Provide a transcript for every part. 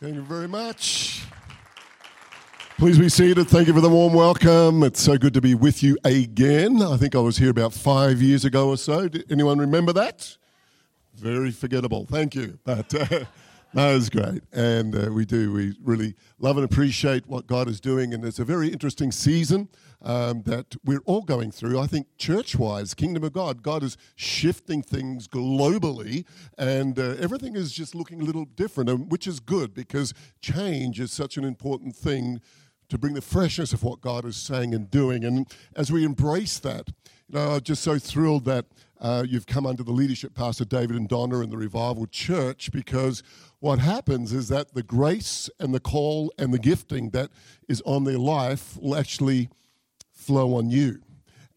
Thank you very much. Please be seated. Thank you for the warm welcome. It's so good to be with you again. I think I was here about five years ago or so. Did anyone remember that? Very forgettable. Thank you. But uh, no, was great. And uh, we do. We really love and appreciate what God is doing. And it's a very interesting season um, that we're all going through. I think church wise, Kingdom of God, God is shifting things globally, and uh, everything is just looking a little different, which is good because change is such an important thing to bring the freshness of what God is saying and doing. And as we embrace that, you know, I'm just so thrilled that uh, you've come under the leadership, Pastor David and Donna, in the Revival Church, because what happens is that the grace and the call and the gifting that is on their life will actually flow on you.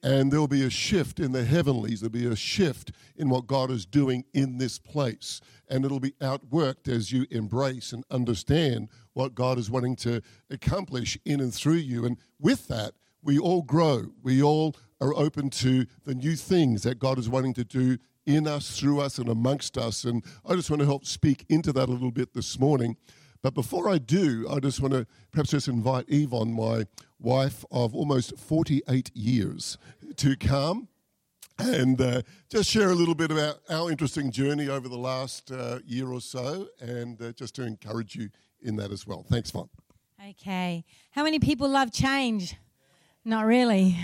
And there'll be a shift in the heavenlies. There'll be a shift in what God is doing in this place. And it'll be outworked as you embrace and understand what God is wanting to accomplish in and through you. And with that, we all grow. We all are open to the new things that God is wanting to do in us, through us, and amongst us. And I just want to help speak into that a little bit this morning. But before I do, I just want to perhaps just invite Yvonne, my wife of almost 48 years, to come and uh, just share a little bit about our interesting journey over the last uh, year or so and uh, just to encourage you in that as well. Thanks, Vaughn. Okay. How many people love change? Not really.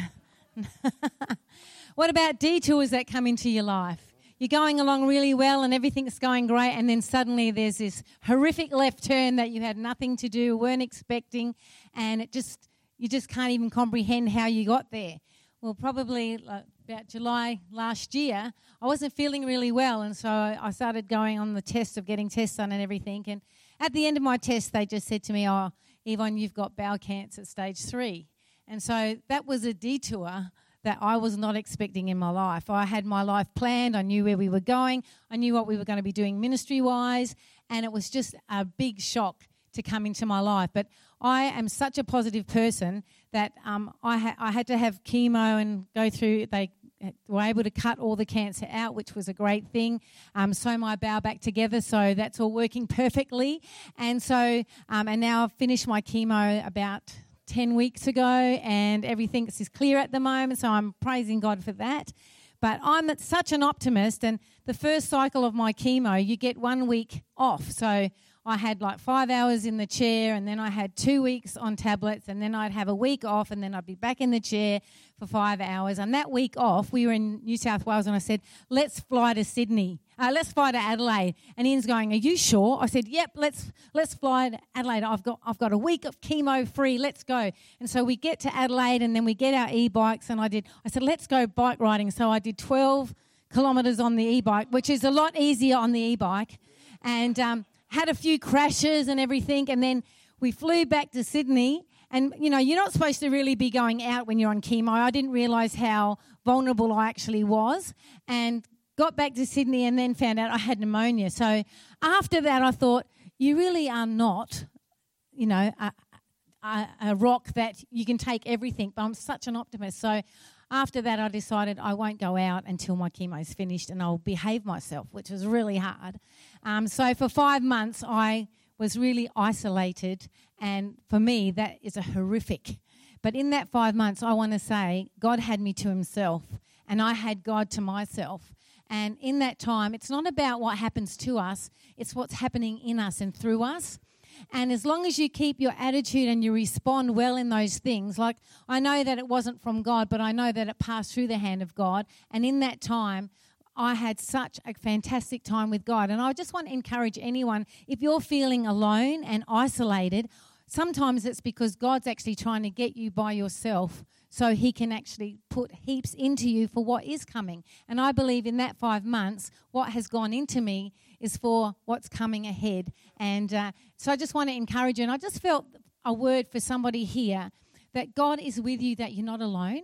what about detours that come into your life? you're going along really well and everything's going great, and then suddenly there's this horrific left turn that you had nothing to do, weren't expecting, and it just you just can't even comprehend how you got there. Well, probably like about July last year, I wasn't feeling really well, and so I started going on the test of getting tests done and everything. And at the end of my test, they just said to me, "Oh, Yvonne, you've got bowel cancer stage three. And so that was a detour that I was not expecting in my life. I had my life planned, I knew where we were going, I knew what we were going to be doing ministry wise, and it was just a big shock to come into my life. But I am such a positive person that um, I, ha- I had to have chemo and go through, they were able to cut all the cancer out, which was a great thing. Um, sew my bow back together, so that's all working perfectly. And so, um, and now I've finished my chemo about 10 weeks ago, and everything is clear at the moment, so I'm praising God for that. But I'm such an optimist, and the first cycle of my chemo, you get one week off. So I had like five hours in the chair, and then I had two weeks on tablets, and then I'd have a week off, and then I'd be back in the chair for five hours. And that week off, we were in New South Wales, and I said, Let's fly to Sydney. Uh, let's fly to Adelaide. And Ian's going, Are you sure? I said, Yep, let's let's fly to Adelaide. I've got I've got a week of chemo free. Let's go. And so we get to Adelaide and then we get our e-bikes and I did I said, Let's go bike riding. So I did twelve kilometres on the e-bike, which is a lot easier on the e-bike. And um, had a few crashes and everything, and then we flew back to Sydney. And you know, you're not supposed to really be going out when you're on chemo. I didn't realize how vulnerable I actually was, and got back to Sydney and then found out I had pneumonia. So after that, I thought, you really are not, you know, a, a, a rock that you can take everything. But I'm such an optimist. So after that, I decided I won't go out until my chemo is finished and I'll behave myself, which was really hard. Um, so for five months, I was really isolated, and for me, that is a horrific. But in that five months, I want to say God had me to Himself, and I had God to myself. And in that time, it's not about what happens to us, it's what's happening in us and through us. And as long as you keep your attitude and you respond well in those things, like I know that it wasn't from God, but I know that it passed through the hand of God. And in that time, I had such a fantastic time with God. And I just want to encourage anyone if you're feeling alone and isolated, sometimes it's because God's actually trying to get you by yourself so he can actually put heaps into you for what is coming. And I believe in that five months, what has gone into me is for what's coming ahead. And uh, so I just want to encourage you. And I just felt a word for somebody here that God is with you, that you're not alone.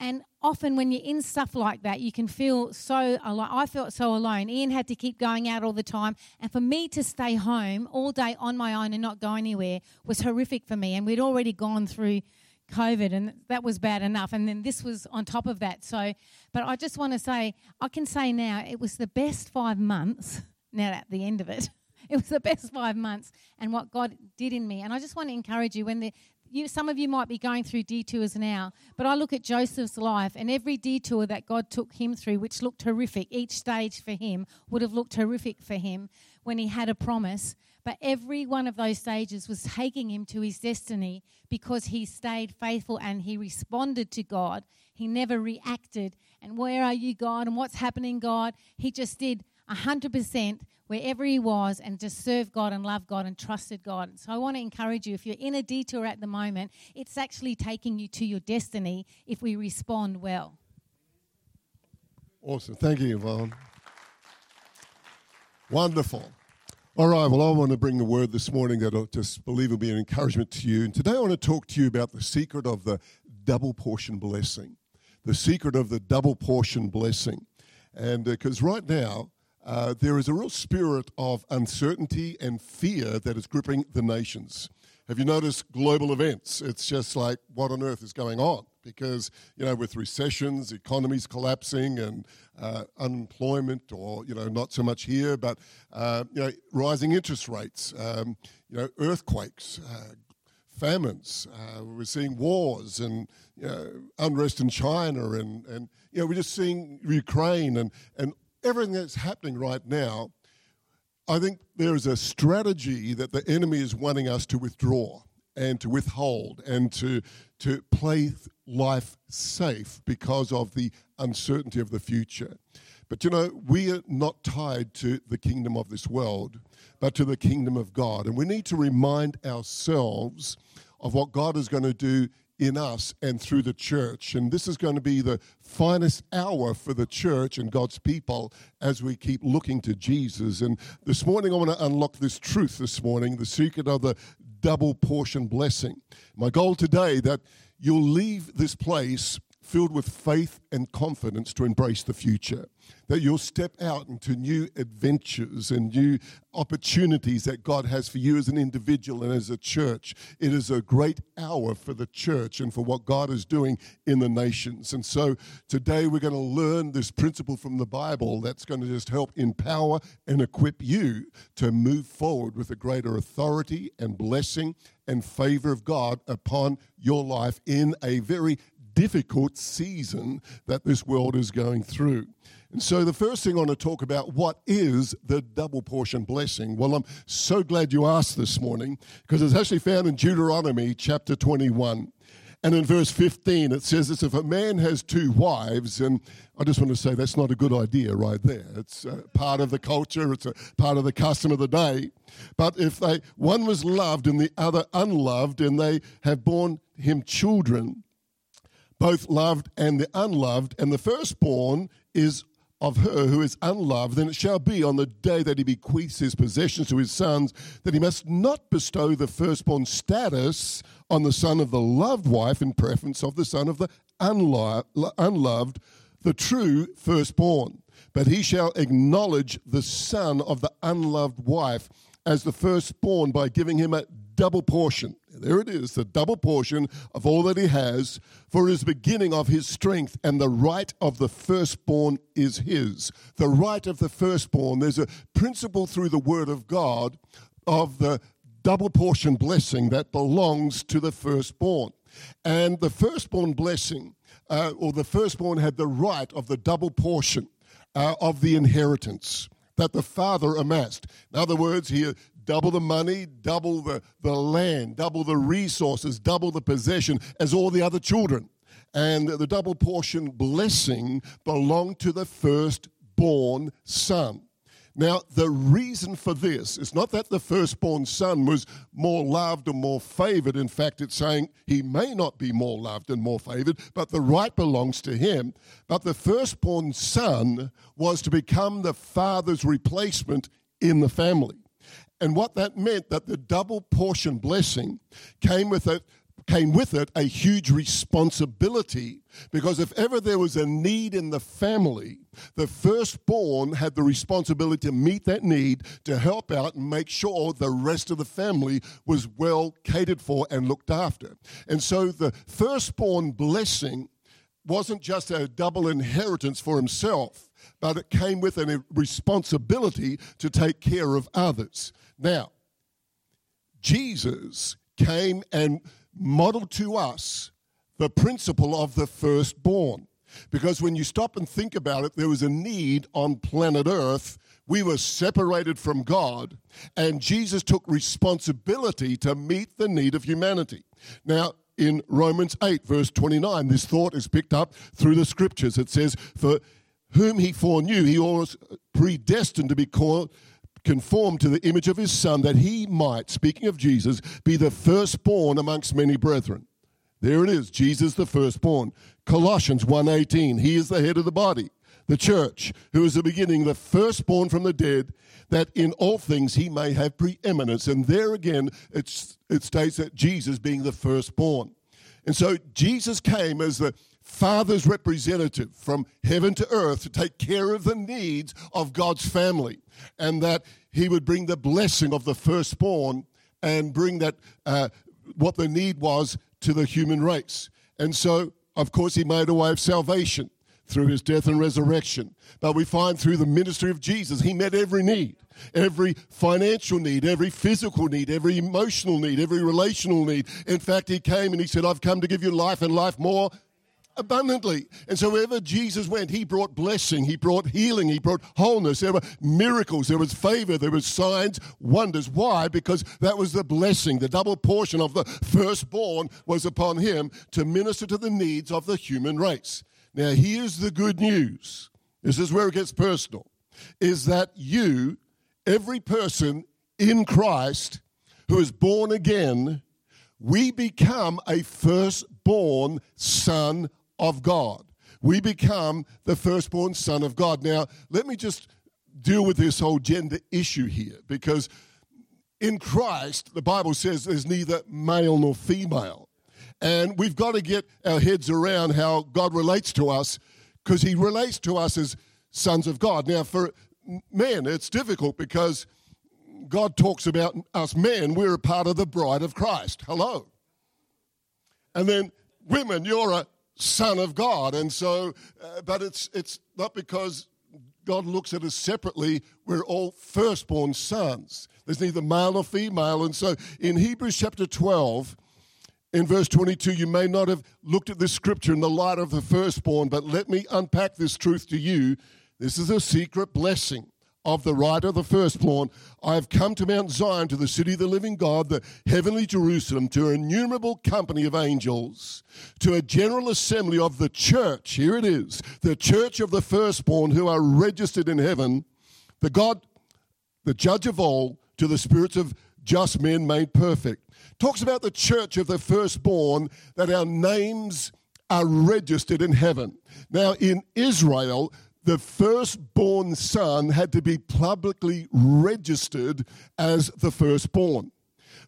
And often when you're in stuff like that, you can feel so alone. I felt so alone. Ian had to keep going out all the time. And for me to stay home all day on my own and not go anywhere was horrific for me. And we'd already gone through COVID, and that was bad enough. And then this was on top of that. So, but I just want to say, I can say now, it was the best five months. Now, at the end of it, it was the best five months and what God did in me. And I just want to encourage you when the you, some of you might be going through detours now, but I look at Joseph's life and every detour that God took him through, which looked horrific, each stage for him would have looked horrific for him when he had a promise. But every one of those stages was taking him to his destiny because he stayed faithful and he responded to God. He never reacted. And where are you, God? And what's happening, God? He just did 100% wherever he was and just served God and loved God and trusted God. So I want to encourage you if you're in a detour at the moment, it's actually taking you to your destiny if we respond well. Awesome. Thank you, Yvonne. Wonderful. All right, well, I want to bring the word this morning that I just believe will be an encouragement to you. And today I want to talk to you about the secret of the double portion blessing. The secret of the double portion blessing. And because uh, right now, uh, there is a real spirit of uncertainty and fear that is gripping the nations. Have you noticed global events? It's just like, what on earth is going on? Because, you know, with recessions, economies collapsing, and uh, unemployment, or, you know, not so much here, but, uh, you know, rising interest rates, um, you know, earthquakes, uh, famines. Uh, we're seeing wars and you know, unrest in China, and, and you know, we're just seeing Ukraine and, and everything that's happening right now. I think there is a strategy that the enemy is wanting us to withdraw and to withhold and to, to play life safe because of the uncertainty of the future. But you know, we are not tied to the kingdom of this world, but to the kingdom of God. And we need to remind ourselves of what God is going to do in us and through the church. And this is going to be the finest hour for the church and God's people as we keep looking to Jesus. And this morning, I want to unlock this truth this morning the secret of the double portion blessing. My goal today that you'll leave this place filled with faith and confidence to embrace the future. That you'll step out into new adventures and new opportunities that God has for you as an individual and as a church. It is a great hour for the church and for what God is doing in the nations. And so today we're going to learn this principle from the Bible that's going to just help empower and equip you to move forward with a greater authority and blessing and favor of God upon your life in a very difficult season that this world is going through. And so, the first thing I want to talk about what is the double portion blessing? Well, I'm so glad you asked this morning because it's actually found in Deuteronomy chapter 21. And in verse 15, it says this if a man has two wives, and I just want to say that's not a good idea right there. It's uh, part of the culture, it's a part of the custom of the day. But if they one was loved and the other unloved, and they have borne him children, both loved and the unloved, and the firstborn is of her who is unloved, then it shall be on the day that he bequeaths his possessions to his sons that he must not bestow the firstborn status on the son of the loved wife in preference of the son of the unloved, the true firstborn. But he shall acknowledge the son of the unloved wife as the firstborn by giving him a double portion. There it is, the double portion of all that he has, for his beginning of his strength, and the right of the firstborn is his. The right of the firstborn. There's a principle through the word of God of the double portion blessing that belongs to the firstborn. And the firstborn blessing, uh, or the firstborn had the right of the double portion uh, of the inheritance that the father amassed. In other words, he double the money, double the, the land, double the resources, double the possession as all the other children. And the double portion blessing belonged to the firstborn son. Now, the reason for this is not that the firstborn son was more loved or more favored. In fact, it's saying he may not be more loved and more favored, but the right belongs to him. But the firstborn son was to become the father's replacement in the family. And what that meant that the double portion blessing came with it came with it a huge responsibility because if ever there was a need in the family, the firstborn had the responsibility to meet that need, to help out and make sure the rest of the family was well catered for and looked after. And so the firstborn blessing wasn't just a double inheritance for himself, but it came with a responsibility to take care of others. Now, Jesus came and modeled to us the principle of the firstborn. Because when you stop and think about it, there was a need on planet Earth. We were separated from God, and Jesus took responsibility to meet the need of humanity. Now, in Romans 8, verse 29, this thought is picked up through the scriptures. It says, For whom he foreknew, he was predestined to be called conformed to the image of his son that he might speaking of jesus be the firstborn amongst many brethren. There it is jesus the firstborn. Colossians 1.18 he is the head of the body the church who is the beginning the firstborn from the dead that in all things he may have preeminence. And there again it states that jesus being the firstborn. And so jesus came as the Father's representative from heaven to earth to take care of the needs of God's family, and that He would bring the blessing of the firstborn and bring that uh, what the need was to the human race. And so, of course, He made a way of salvation through His death and resurrection. But we find through the ministry of Jesus, He met every need every financial need, every physical need, every emotional need, every relational need. In fact, he came and he said, I've come to give you life and life more abundantly. And so wherever Jesus went, he brought blessing, he brought healing, he brought wholeness. There were miracles, there was favor, there was signs, wonders. Why? Because that was the blessing. The double portion of the firstborn was upon him to minister to the needs of the human race. Now, here's the good news. This is where it gets personal. Is that you, every person in Christ who is born again, we become a firstborn son of God. We become the firstborn son of God. Now, let me just deal with this whole gender issue here because in Christ, the Bible says there's neither male nor female. And we've got to get our heads around how God relates to us because he relates to us as sons of God. Now, for men, it's difficult because God talks about us men, we're a part of the bride of Christ. Hello. And then women, you're a son of God. And so, uh, but it's, it's not because God looks at us separately. We're all firstborn sons. There's neither male nor female. And so in Hebrews chapter 12, in verse 22, you may not have looked at this scripture in the light of the firstborn, but let me unpack this truth to you. This is a secret blessing of the right of the firstborn, I have come to Mount Zion, to the city of the living God, the heavenly Jerusalem, to an innumerable company of angels, to a general assembly of the church. Here it is the church of the firstborn who are registered in heaven, the God, the judge of all, to the spirits of just men made perfect. Talks about the church of the firstborn, that our names are registered in heaven. Now, in Israel, the firstborn son had to be publicly registered as the firstborn.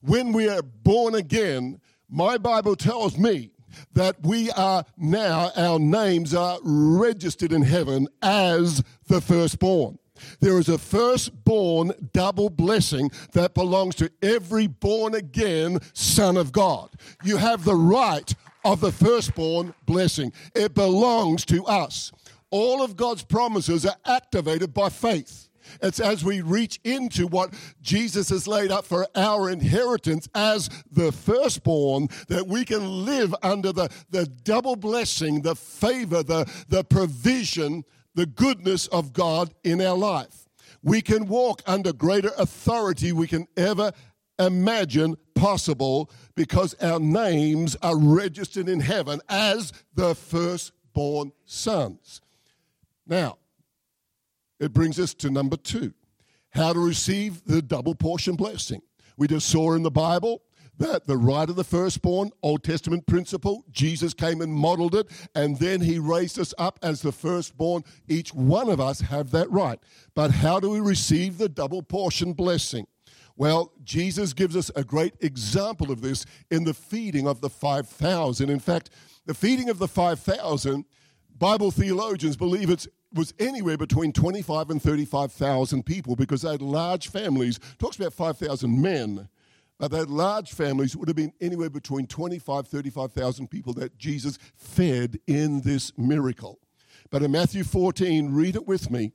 When we are born again, my Bible tells me that we are now, our names are registered in heaven as the firstborn. There is a firstborn double blessing that belongs to every born again son of God. You have the right of the firstborn blessing, it belongs to us all of God's promises are activated by faith. It's as we reach into what Jesus has laid up for our inheritance as the firstborn that we can live under the, the double blessing, the favor, the, the provision, the goodness of God in our life. We can walk under greater authority we can ever imagine possible because our names are registered in heaven as the firstborn sons. Now, it brings us to number two how to receive the double portion blessing. We just saw in the Bible that the right of the firstborn, Old Testament principle, Jesus came and modeled it, and then he raised us up as the firstborn. Each one of us have that right. But how do we receive the double portion blessing? Well, Jesus gives us a great example of this in the feeding of the 5,000. In fact, the feeding of the 5,000 Bible theologians believe it was anywhere between 25 and 35,000 people because they had large families. It Talks about 5,000 men, but they had large families. It would have been anywhere between 25, 35,000 people that Jesus fed in this miracle. But in Matthew 14, read it with me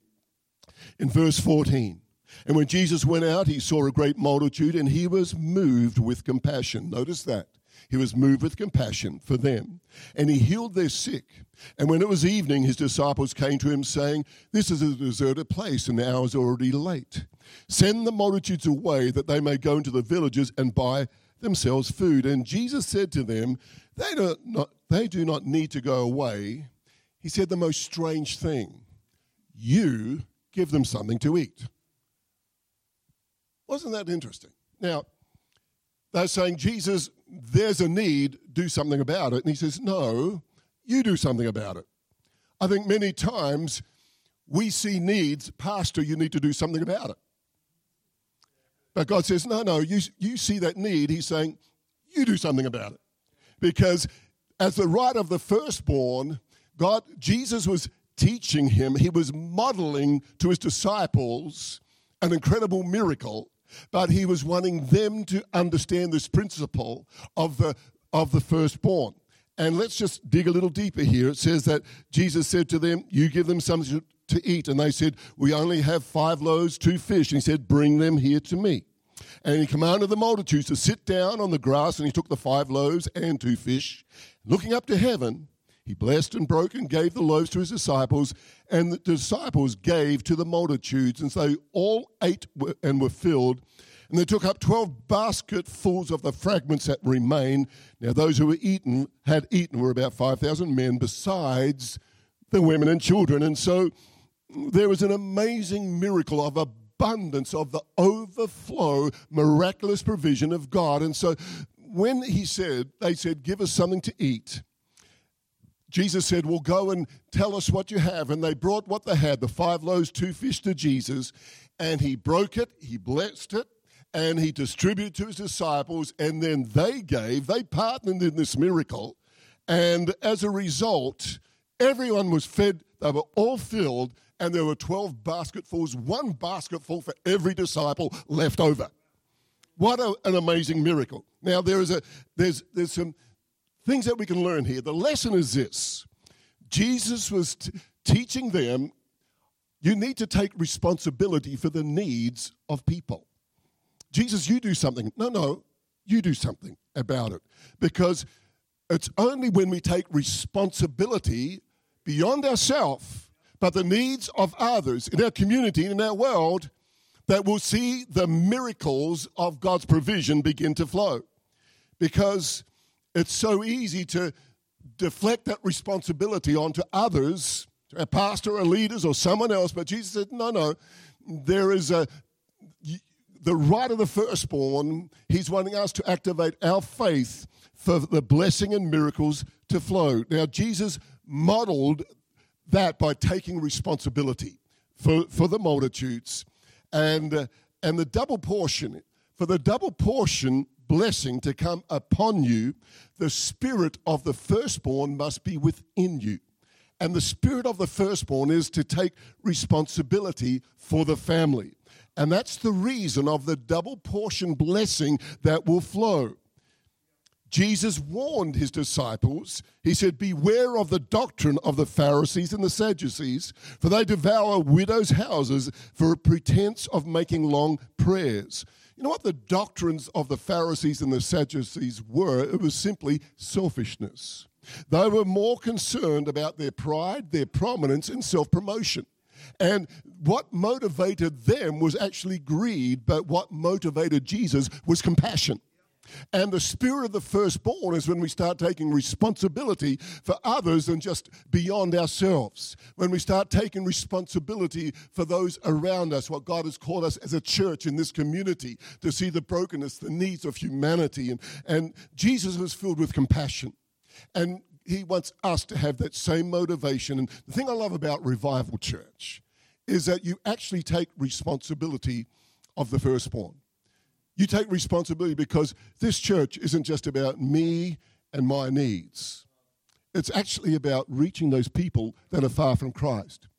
in verse 14. And when Jesus went out, he saw a great multitude and he was moved with compassion. Notice that. He was moved with compassion for them, and he healed their sick. And when it was evening, his disciples came to him, saying, This is a deserted place, and the hour is already late. Send the multitudes away that they may go into the villages and buy themselves food. And Jesus said to them, They do not, they do not need to go away. He said the most strange thing You give them something to eat. Wasn't that interesting? Now, they're saying, Jesus, there's a need, do something about it. And he says, No, you do something about it. I think many times we see needs, Pastor, you need to do something about it. But God says, No, no, you, you see that need. He's saying, You do something about it. Because as the right of the firstborn, God, Jesus was teaching him, he was modeling to his disciples an incredible miracle but he was wanting them to understand this principle of the, of the firstborn. And let's just dig a little deeper here. It says that Jesus said to them, You give them something to eat. And they said, We only have five loaves, two fish. And he said, Bring them here to me. And he commanded the multitudes to sit down on the grass, and he took the five loaves and two fish. Looking up to heaven, he blessed and broke and gave the loaves to his disciples, and the disciples gave to the multitudes. And so all ate and were filled. And they took up 12 basketfuls of the fragments that remained. Now, those who were eaten had eaten were about 5,000 men, besides the women and children. And so there was an amazing miracle of abundance, of the overflow, miraculous provision of God. And so when he said, they said, Give us something to eat Jesus said, Well, go and tell us what you have. And they brought what they had the five loaves, two fish to Jesus. And he broke it, he blessed it, and he distributed to his disciples. And then they gave, they partnered in this miracle. And as a result, everyone was fed, they were all filled, and there were 12 basketfuls, one basketful for every disciple left over. What a, an amazing miracle. Now, there is a, there's, there's some things that we can learn here. The lesson is this Jesus was t- teaching them you need to take responsibility for the needs of people. Jesus, you do something. No, no, you do something about it. Because it's only when we take responsibility beyond ourselves, but the needs of others in our community, and in our world, that we'll see the miracles of God's provision begin to flow. Because it's so easy to deflect that responsibility onto others, a pastor or leaders or someone else. But Jesus said, no, no, there is a the right of the firstborn. He's wanting us to activate our faith for the blessing and miracles to flow. Now, Jesus modeled that by taking responsibility for, for the multitudes and, uh, and the double portion. For the double portion, blessing to come upon you, the spirit of the firstborn must be within you. And the spirit of the firstborn is to take responsibility for the family. And that's the reason of the double portion blessing that will flow. Jesus warned his disciples. He said, Beware of the doctrine of the Pharisees and the Sadducees, for they devour widows' houses for a pretense of making long prayers. You know what the doctrines of the Pharisees and the Sadducees were? It was simply selfishness. They were more concerned about their pride, their prominence, and self promotion. And what motivated them was actually greed, but what motivated Jesus was compassion. And the spirit of the firstborn is when we start taking responsibility for others and just beyond ourselves. When we start taking responsibility for those around us, what God has called us as a church in this community to see the brokenness, the needs of humanity. And, and Jesus was filled with compassion. And he wants us to have that same motivation. And the thing I love about Revival Church is that you actually take responsibility of the firstborn. You take responsibility because this church isn't just about me and my needs. It's actually about reaching those people that are far from Christ.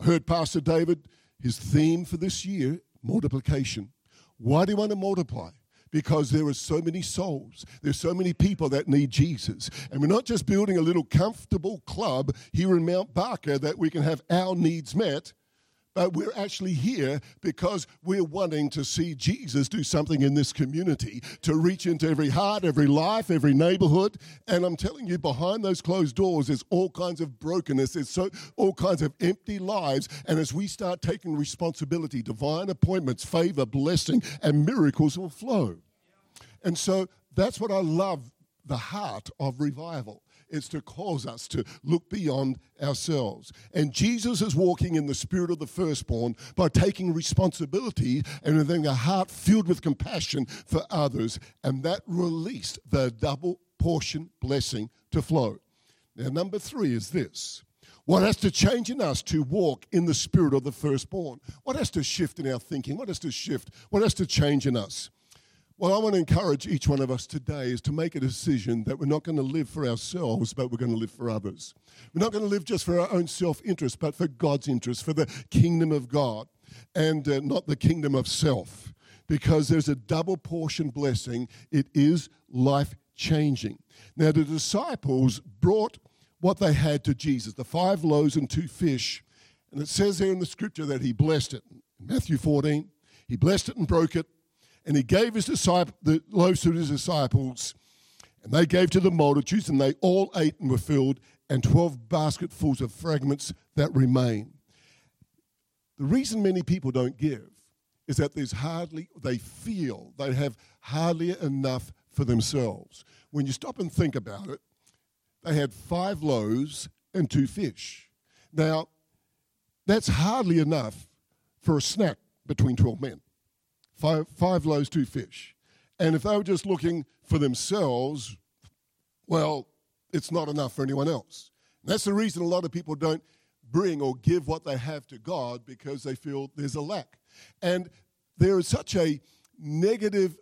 I heard Pastor David, his theme for this year, multiplication. Why do you want to multiply? because there are so many souls. There's so many people that need Jesus. And we're not just building a little comfortable club here in Mount Barker that we can have our needs met, but we're actually here because we're wanting to see Jesus do something in this community, to reach into every heart, every life, every neighborhood. And I'm telling you, behind those closed doors, there's all kinds of brokenness, there's so, all kinds of empty lives. And as we start taking responsibility, divine appointments, favor, blessing, and miracles will flow. And so that's what I love the heart of revival is to cause us to look beyond ourselves. And Jesus is walking in the spirit of the firstborn by taking responsibility and having a heart filled with compassion for others. And that released the double portion blessing to flow. Now, number three is this. What has to change in us to walk in the spirit of the firstborn? What has to shift in our thinking? What has to shift? What has to change in us? Well, I want to encourage each one of us today is to make a decision that we're not going to live for ourselves, but we're going to live for others. We're not going to live just for our own self interest, but for God's interest, for the kingdom of God, and uh, not the kingdom of self. Because there's a double portion blessing, it is life changing. Now, the disciples brought what they had to Jesus the five loaves and two fish. And it says there in the scripture that he blessed it. Matthew 14, he blessed it and broke it and he gave his disciple, the loaves to his disciples, and they gave to the multitudes, and they all ate and were filled, and 12 basketfuls of fragments that remain. The reason many people don't give is that there's hardly, they feel they have hardly enough for themselves. When you stop and think about it, they had five loaves and two fish. Now, that's hardly enough for a snack between 12 men five, five loaves, two fish. And if they were just looking for themselves, well, it's not enough for anyone else. And that's the reason a lot of people don't bring or give what they have to God because they feel there's a lack. And there is such a negative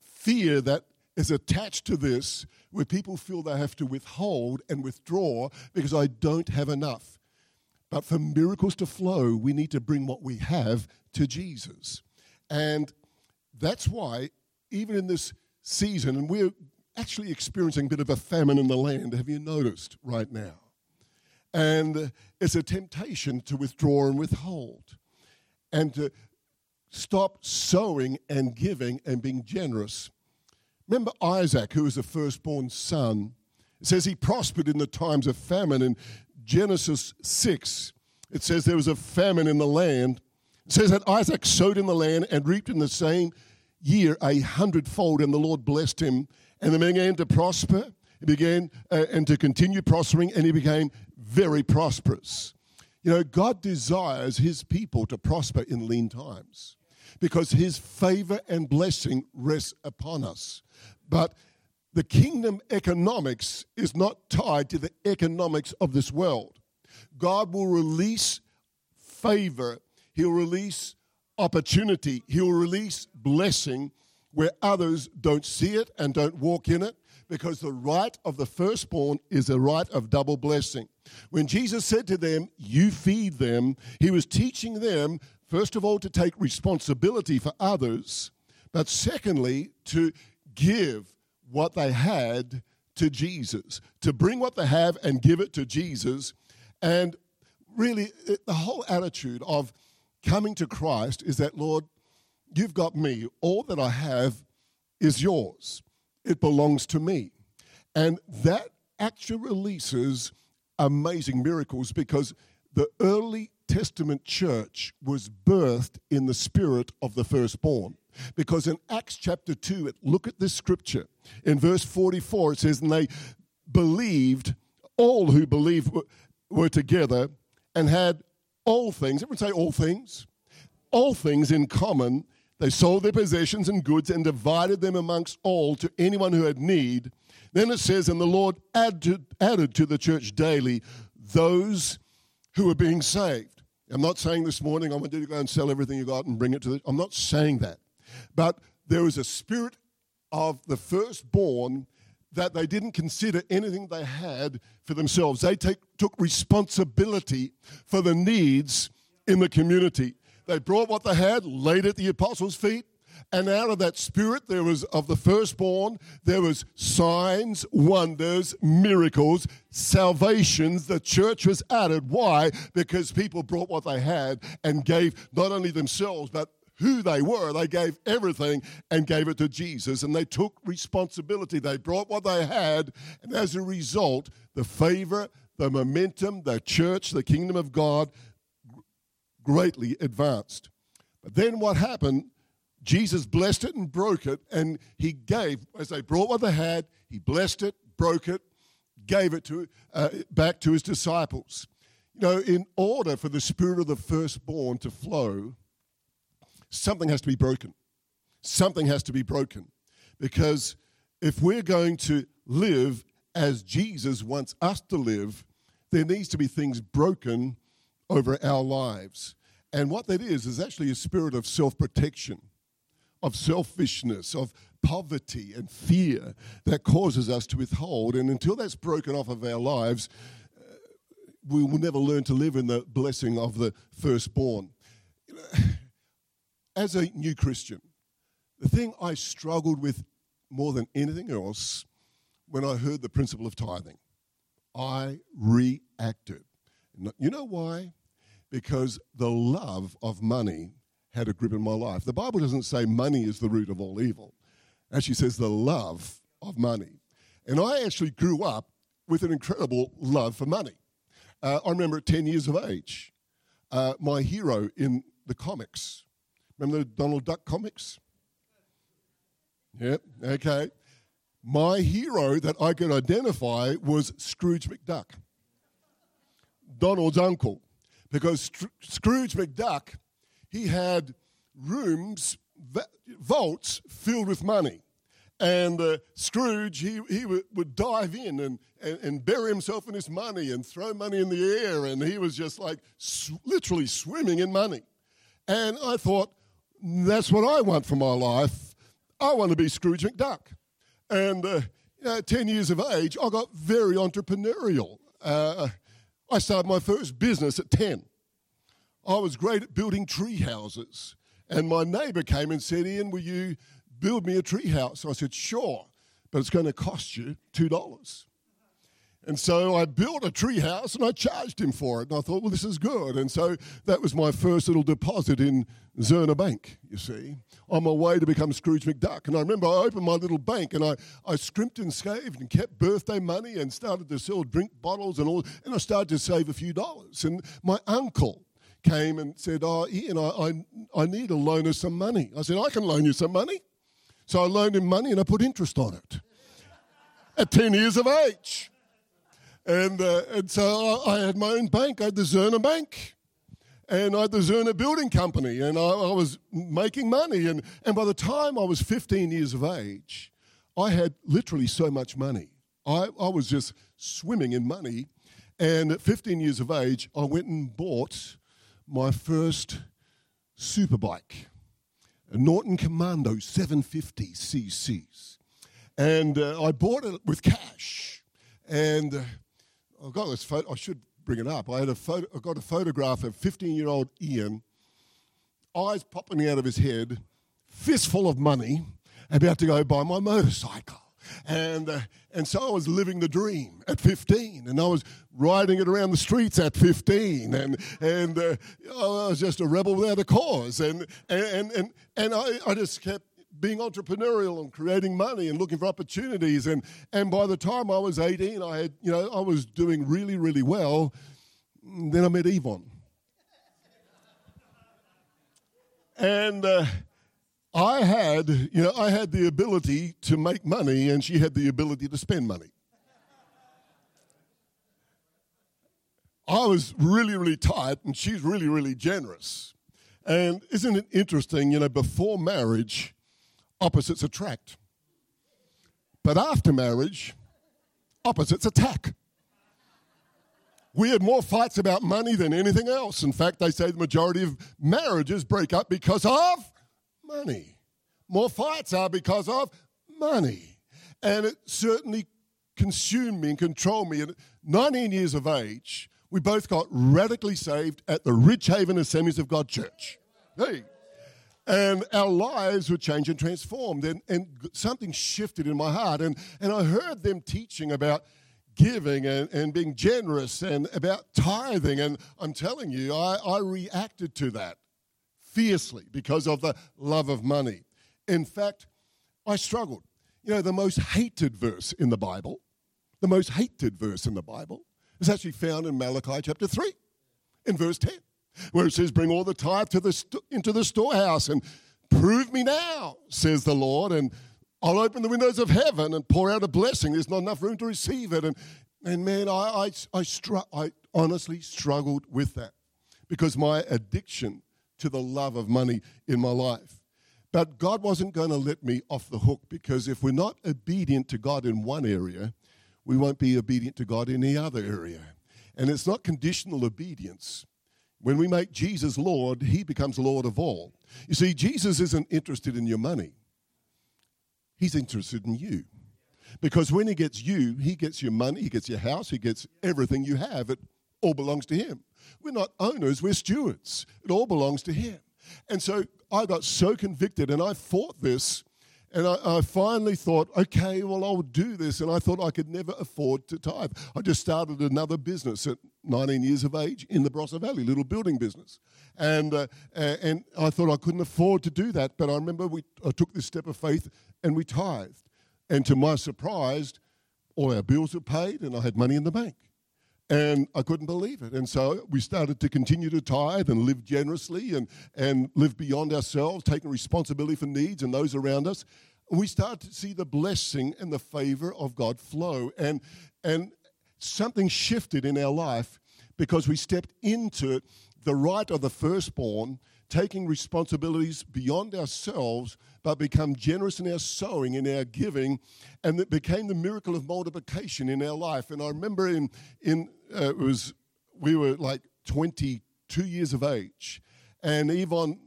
fear that is attached to this where people feel they have to withhold and withdraw because I don't have enough. But for miracles to flow, we need to bring what we have to Jesus. And that's why, even in this season, and we're actually experiencing a bit of a famine in the land, have you noticed right now? And uh, it's a temptation to withdraw and withhold and to stop sowing and giving and being generous. Remember Isaac, who was the firstborn son? It says he prospered in the times of famine. In Genesis 6, it says there was a famine in the land it says that Isaac sowed in the land and reaped in the same year a hundredfold, and the Lord blessed him. And he began to prosper. He began uh, and to continue prospering, and he became very prosperous. You know, God desires his people to prosper in lean times because his favor and blessing rests upon us. But the kingdom economics is not tied to the economics of this world. God will release favor He'll release opportunity, He'll release blessing where others don't see it and don't walk in it because the right of the firstborn is a right of double blessing. When Jesus said to them, You feed them, he was teaching them, first of all, to take responsibility for others, but secondly, to give what they had to Jesus, to bring what they have and give it to Jesus. And really, the whole attitude of coming to Christ is that, Lord, you've got me. All that I have is yours, it belongs to me. And that actually releases amazing miracles because the early Testament church was birthed in the spirit of the firstborn. Because in Acts chapter 2, look at this scripture. In verse 44, it says, And they believed, all who believed were together and had all things, everyone say all things, all things in common. They sold their possessions and goods and divided them amongst all to anyone who had need. Then it says, and the Lord added, added to the church daily those who were being saved. I'm not saying this morning I want you to go and sell everything you got and bring it to the. I'm not saying that. But there was a spirit of the firstborn that they didn't consider anything they had for themselves. They take, took responsibility for the needs in the community. They brought what they had, laid at the apostles' feet, And out of that spirit, there was of the firstborn, there was signs, wonders, miracles, salvations. The church was added. Why? Because people brought what they had and gave not only themselves, but who they were. They gave everything and gave it to Jesus. And they took responsibility. They brought what they had. And as a result, the favor, the momentum, the church, the kingdom of God greatly advanced. But then what happened? Jesus blessed it and broke it, and he gave, as they brought what they had, he blessed it, broke it, gave it to, uh, back to his disciples. You know, in order for the spirit of the firstborn to flow, something has to be broken. Something has to be broken. Because if we're going to live as Jesus wants us to live, there needs to be things broken over our lives. And what that is, is actually a spirit of self protection, of selfishness, of poverty and fear that causes us to withhold. And until that's broken off of our lives, uh, we will never learn to live in the blessing of the firstborn. As a new Christian, the thing I struggled with more than anything else when I heard the principle of tithing, I reacted. You know why? Because the love of money had a grip in my life. The Bible doesn't say money is the root of all evil. It actually says the love of money. And I actually grew up with an incredible love for money. Uh, I remember at 10 years of age, uh, my hero in the comics Remember the Donald Duck comics? Yep, okay. My hero that I could identify was Scrooge McDuck, Donald's uncle. Because Scrooge McDuck, he had rooms, vaults filled with money. And uh, Scrooge, he, he would, would dive in and, and, and, bury himself in his money and throw money in the air. And he was just like sw- literally swimming in money. And I thought, that's what I want for my life. I want to be Scrooge McDuck. And uh, at 10 years of age, I got very entrepreneurial. Uh, I started my first business at 10. I was great at building tree houses. And my neighbor came and said, Ian, will you build me a tree house? I said, sure, but it's going to cost you $2. And so I built a tree house and I charged him for it. And I thought, well, this is good. And so that was my first little deposit in Zerna Bank, you see, on my way to become Scrooge McDuck. And I remember I opened my little bank and I, I scrimped and saved and kept birthday money and started to sell drink bottles and all. And I started to save a few dollars. And my uncle came and said, oh, Ian, I, I, I need to loan her some money. I said, I can loan you some money. So I loaned him money and I put interest on it at 10 years of age. And, uh, and so I, I, had my own bank. I had the Zerna Bank. And I had the Zerna Building Company. And I, I was making money. And, and by the time I was 15 years of age, I had literally so much money. I, I was just swimming in money. And at 15 years of age, I went and bought my first superbike, a Norton Commando 750 cc's. And uh, I bought it with cash. And uh, I've got this photo. I should bring it up. I had a photo. I got a photograph of 15-year-old Ian, eyes popping out of his head, fistful of money, about to go buy my motorcycle. And, uh, and so I was living the dream at 15, and I was riding it around the streets at 15, and, and uh, I was just a rebel without a cause. And, and, and, and I, I just kept being entrepreneurial and creating money and looking for opportunities. And, and by the time I was 18, I had, you know, I was doing really, really well. Then I met Yvonne. and uh, I had, you know, I had the ability to make money and she had the ability to spend money. I was really, really tight and she's really, really generous. And isn't it interesting, you know, before marriage, opposites attract. But after marriage, opposites attack. We had more fights about money than anything else. In fact, they say the majority of marriages break up because of money. More fights are because of money. And it certainly consumed me and controlled me. At 19 years of age, we both got radically saved at the Ridgehaven Assemblies of God Church. Hey, and our lives were changed and transformed. And, and something shifted in my heart. And, and I heard them teaching about giving and, and being generous and about tithing. And I'm telling you, I, I reacted to that fiercely because of the love of money. In fact, I struggled. You know, the most hated verse in the Bible, the most hated verse in the Bible is actually found in Malachi chapter 3, in verse 10, where it says, Bring all the tithe to the st- into the storehouse and prove me now, says the Lord, and I'll open the windows of heaven and pour out a blessing. There's not enough room to receive it. And, and man, I, I, I, str- I honestly struggled with that because my addiction to the love of money in my life. But God wasn't going to let me off the hook because if we're not obedient to God in one area, we won't be obedient to God in any other area. And it's not conditional obedience. When we make Jesus Lord, he becomes Lord of all. You see, Jesus isn't interested in your money, he's interested in you. Because when he gets you, he gets your money, he gets your house, he gets everything you have. It all belongs to him. We're not owners, we're stewards. It all belongs to him. And so I got so convicted and I fought this and I, I, finally thought, okay, well, I'll do this. And I thought I could never afford to tithe. I just started another business 19 years of age in the Barossa Valley, little building business. And, uh, and I thought I couldn't afford to do that. But I remember we, I took this step of faith and we tithed. And to my surprise, all our bills were paid and I had money in the bank. And I couldn't believe it. And so we started to continue to tithe and live generously and, and live beyond ourselves, taking responsibility for needs and those around us. And we started to see the blessing and the favor of God flow. And, and something shifted in our life because we stepped into the right of the firstborn, taking responsibilities beyond ourselves but become generous in our sowing, in our giving, and it became the miracle of multiplication in our life. And I remember in, in uh, it was, we were like 22 years of age, and Yvonne,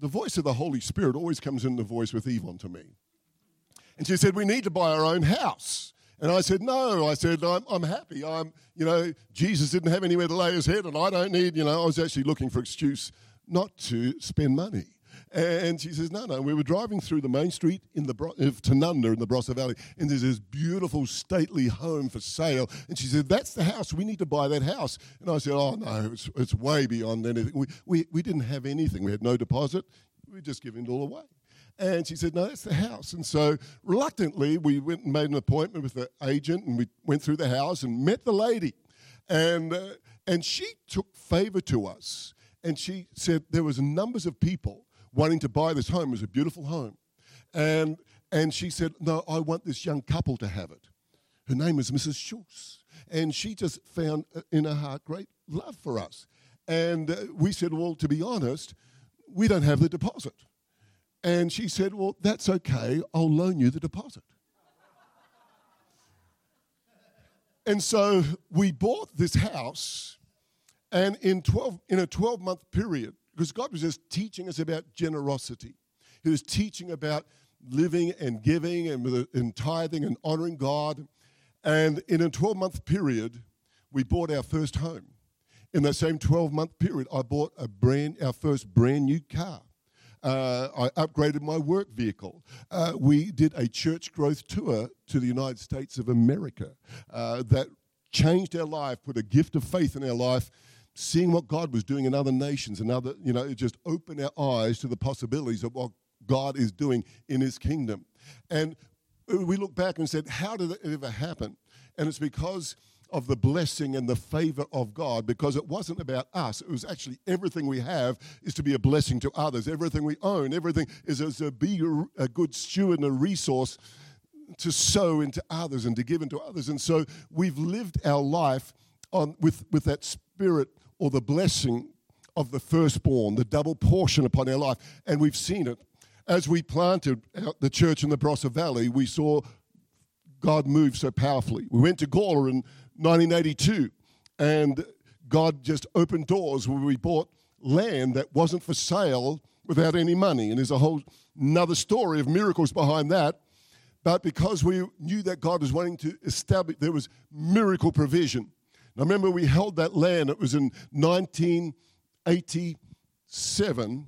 the voice of the Holy Spirit always comes in the voice with Yvonne to me. And she said, We need to buy our own house. And I said, No. I said, I'm, I'm happy. I'm, you know, Jesus didn't have anywhere to lay his head, and I don't need, you know, I was actually looking for excuse not to spend money. And she says, no, no. We were driving through the main street in the of uh, Tanunda in the Barossa uh, Valley, and there's this beautiful, stately home for sale. And she said, that's the house. We need to buy that house. And I said, oh, no, it's, it's way beyond anything. We, we, we didn't have anything. We had no deposit. We just giving it all away. And she said, No, that's the house. And so reluctantly, we went and made an appointment with the agent and we went through the house and met the lady. And, uh, and she took favor to us. And she said there was numbers of people wanting to buy this home. It was a beautiful home. And, and she said, No, I want this young couple to have it. Her name is Mrs. Schultz. And she just found uh, in her heart great love for us. And uh, we said, Well, to be honest, we don't have the deposit. And she said, Well, that's okay. I'll loan you the deposit. and so we bought this house, and in, 12, in a 12 month period, because God was just teaching us about generosity. He was teaching about living and giving and, and tithing and honoring God. And in a 12 month period, we bought our first home. In that same 12 month period, I bought a brand, our first brand new car. Uh, I upgraded my work vehicle. Uh, we did a church growth tour to the United States of America uh, that changed our life, put a gift of faith in our life, seeing what God was doing in other nations and other, you know, it just opened our eyes to the possibilities of what God is doing in his kingdom. And we look back and said, how did it ever happen? And it's because of the blessing and the favor of God because it wasn't about us. It was actually everything we have is to be a blessing to others. Everything we own, everything is to be a good steward and a resource to sow into others and to give into others. And so we've lived our life on, with, with that spirit or the blessing of the firstborn, the double portion upon our life. And we've seen it. As we planted the church in the Barossa Valley, we saw God move so powerfully. We went to Gawler in 1982, and God just opened doors where we bought land that wasn't for sale without any money. And there's a whole another story of miracles behind that. But because we knew that God was wanting to establish, there was miracle provision. I remember we held that land. It was in 1987,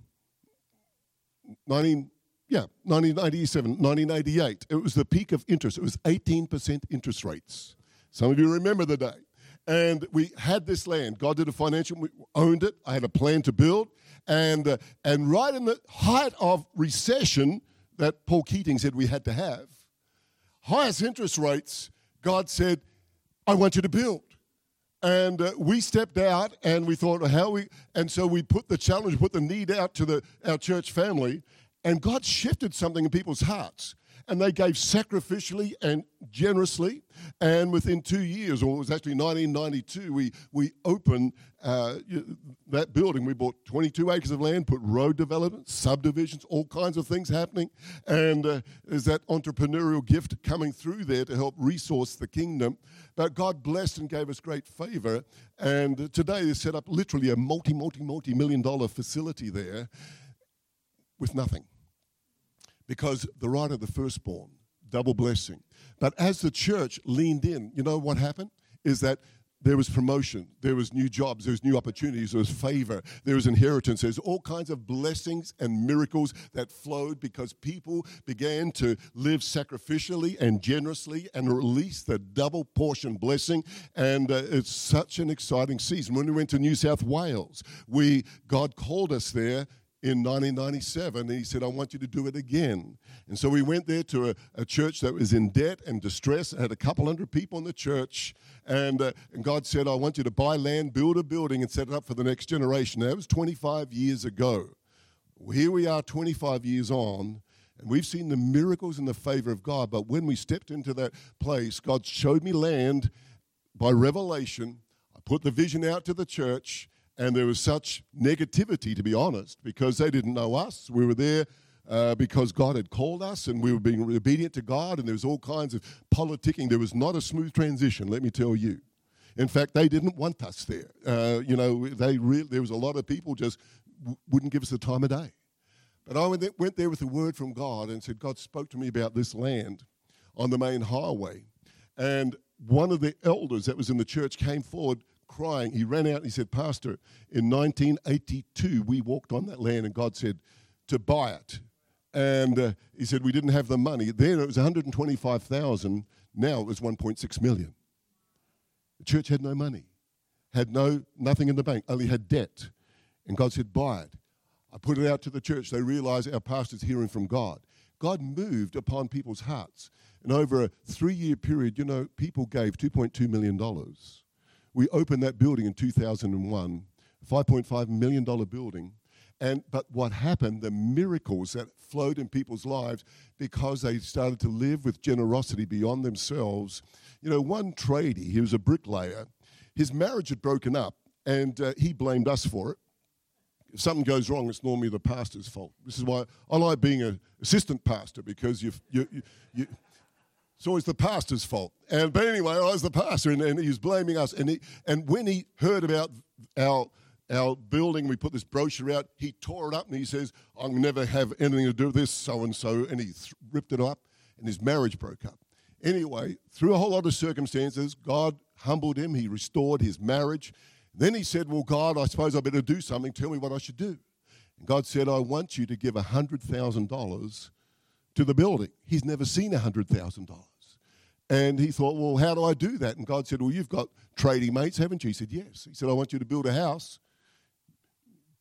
19, yeah, 1997, 1988, it was the peak of interest. It was 18% interest rates. Some of you remember the day. And we had this land. God did a financial, we owned it. I had a plan to build. And, uh, and right in the height of recession that Paul Keating said we had to have, highest interest rates, God said, I want you to build. And uh, we stepped out and we thought, well, how we, and so we put the challenge, put the need out to the, our church family, and God shifted something in people's hearts and they gave sacrificially and generously. And within two years, or it was actually 1992, we, we opened uh, that building. We bought 22 acres of land, put road development, subdivisions, all kinds of things happening. And uh, there's that entrepreneurial gift coming through there to help resource the kingdom. But God blessed and gave us great favor. And today they set up literally a multi, multi, multi million dollar facility there with nothing because the right of the firstborn, double blessing. But as the church leaned in, you know what happened? Is that there was promotion, there was new jobs, there was new opportunities, there was favor, there was inheritance, there's all kinds of blessings and miracles that flowed because people began to live sacrificially and generously and release the double portion blessing. And uh, it's such an exciting season. When we went to New South Wales, we God called us there in 1997 and he said, I want you to do it again. And so we went there to a, a church that was in debt and distress, had a couple hundred people in the church. And, uh, and God said, I want you to buy land, build a building, and set it up for the next generation. Now, that was 25 years ago. Here we are, 25 years on. And we've seen the miracles and the favor of God. But when we stepped into that place, God showed me land by revelation. I put the vision out to the church, and there was such negativity, to be honest, because they didn't know us. We were there uh, because God had called us and we were being obedient to God, and there was all kinds of politicking. There was not a smooth transition, let me tell you. In fact, they didn't want us there. Uh, you know, they re- there was a lot of people just w- wouldn't give us the time of day. But I went there, with a word from God and said, God spoke to me about this land on the main highway. And one of the elders that was in the church came forward crying. He ran out and he said, Pastor, in 1982, we walked on that land and God said to buy it. And uh, he said, We didn't have the money. Then it was 125,000. Now it was 1.6 million. The church had no money, had no nothing in the bank, only had debt. And God said, Buy it. I put it out to the church. They realized our pastor's hearing from God. God moved upon people's hearts. And over a three year period, you know, people gave $2.2 million we opened that building in 2001, $5.5 million building. And, but what happened, the miracles that flowed in people's lives because they started to live with generosity beyond themselves. You know, one tradie, he was a bricklayer, his marriage had broken up and uh, he blamed us for it. If something goes wrong, it's normally the pastor's fault. This is why I like being an assistant pastor because you, you, you, you it's always the pastor's fault. And but anyway, oh, I was the pastor, and, and he was blaming us. And he, and when he heard about our our building, we put this brochure out. He tore it up and he says, "I'll never have anything to do with this, so and so." And he th- ripped it up, and his marriage broke up. Anyway, through a whole lot of circumstances, God humbled him. He restored his marriage. Then he said, "Well, God, I suppose I better do something. Tell me what I should do." And God said, "I want you to give a hundred thousand dollars to the building." He's never seen a hundred thousand dollars. And he thought, well, how do I do that? And God said, well, you've got trading mates, haven't you? He said, yes. He said, I want you to build a house,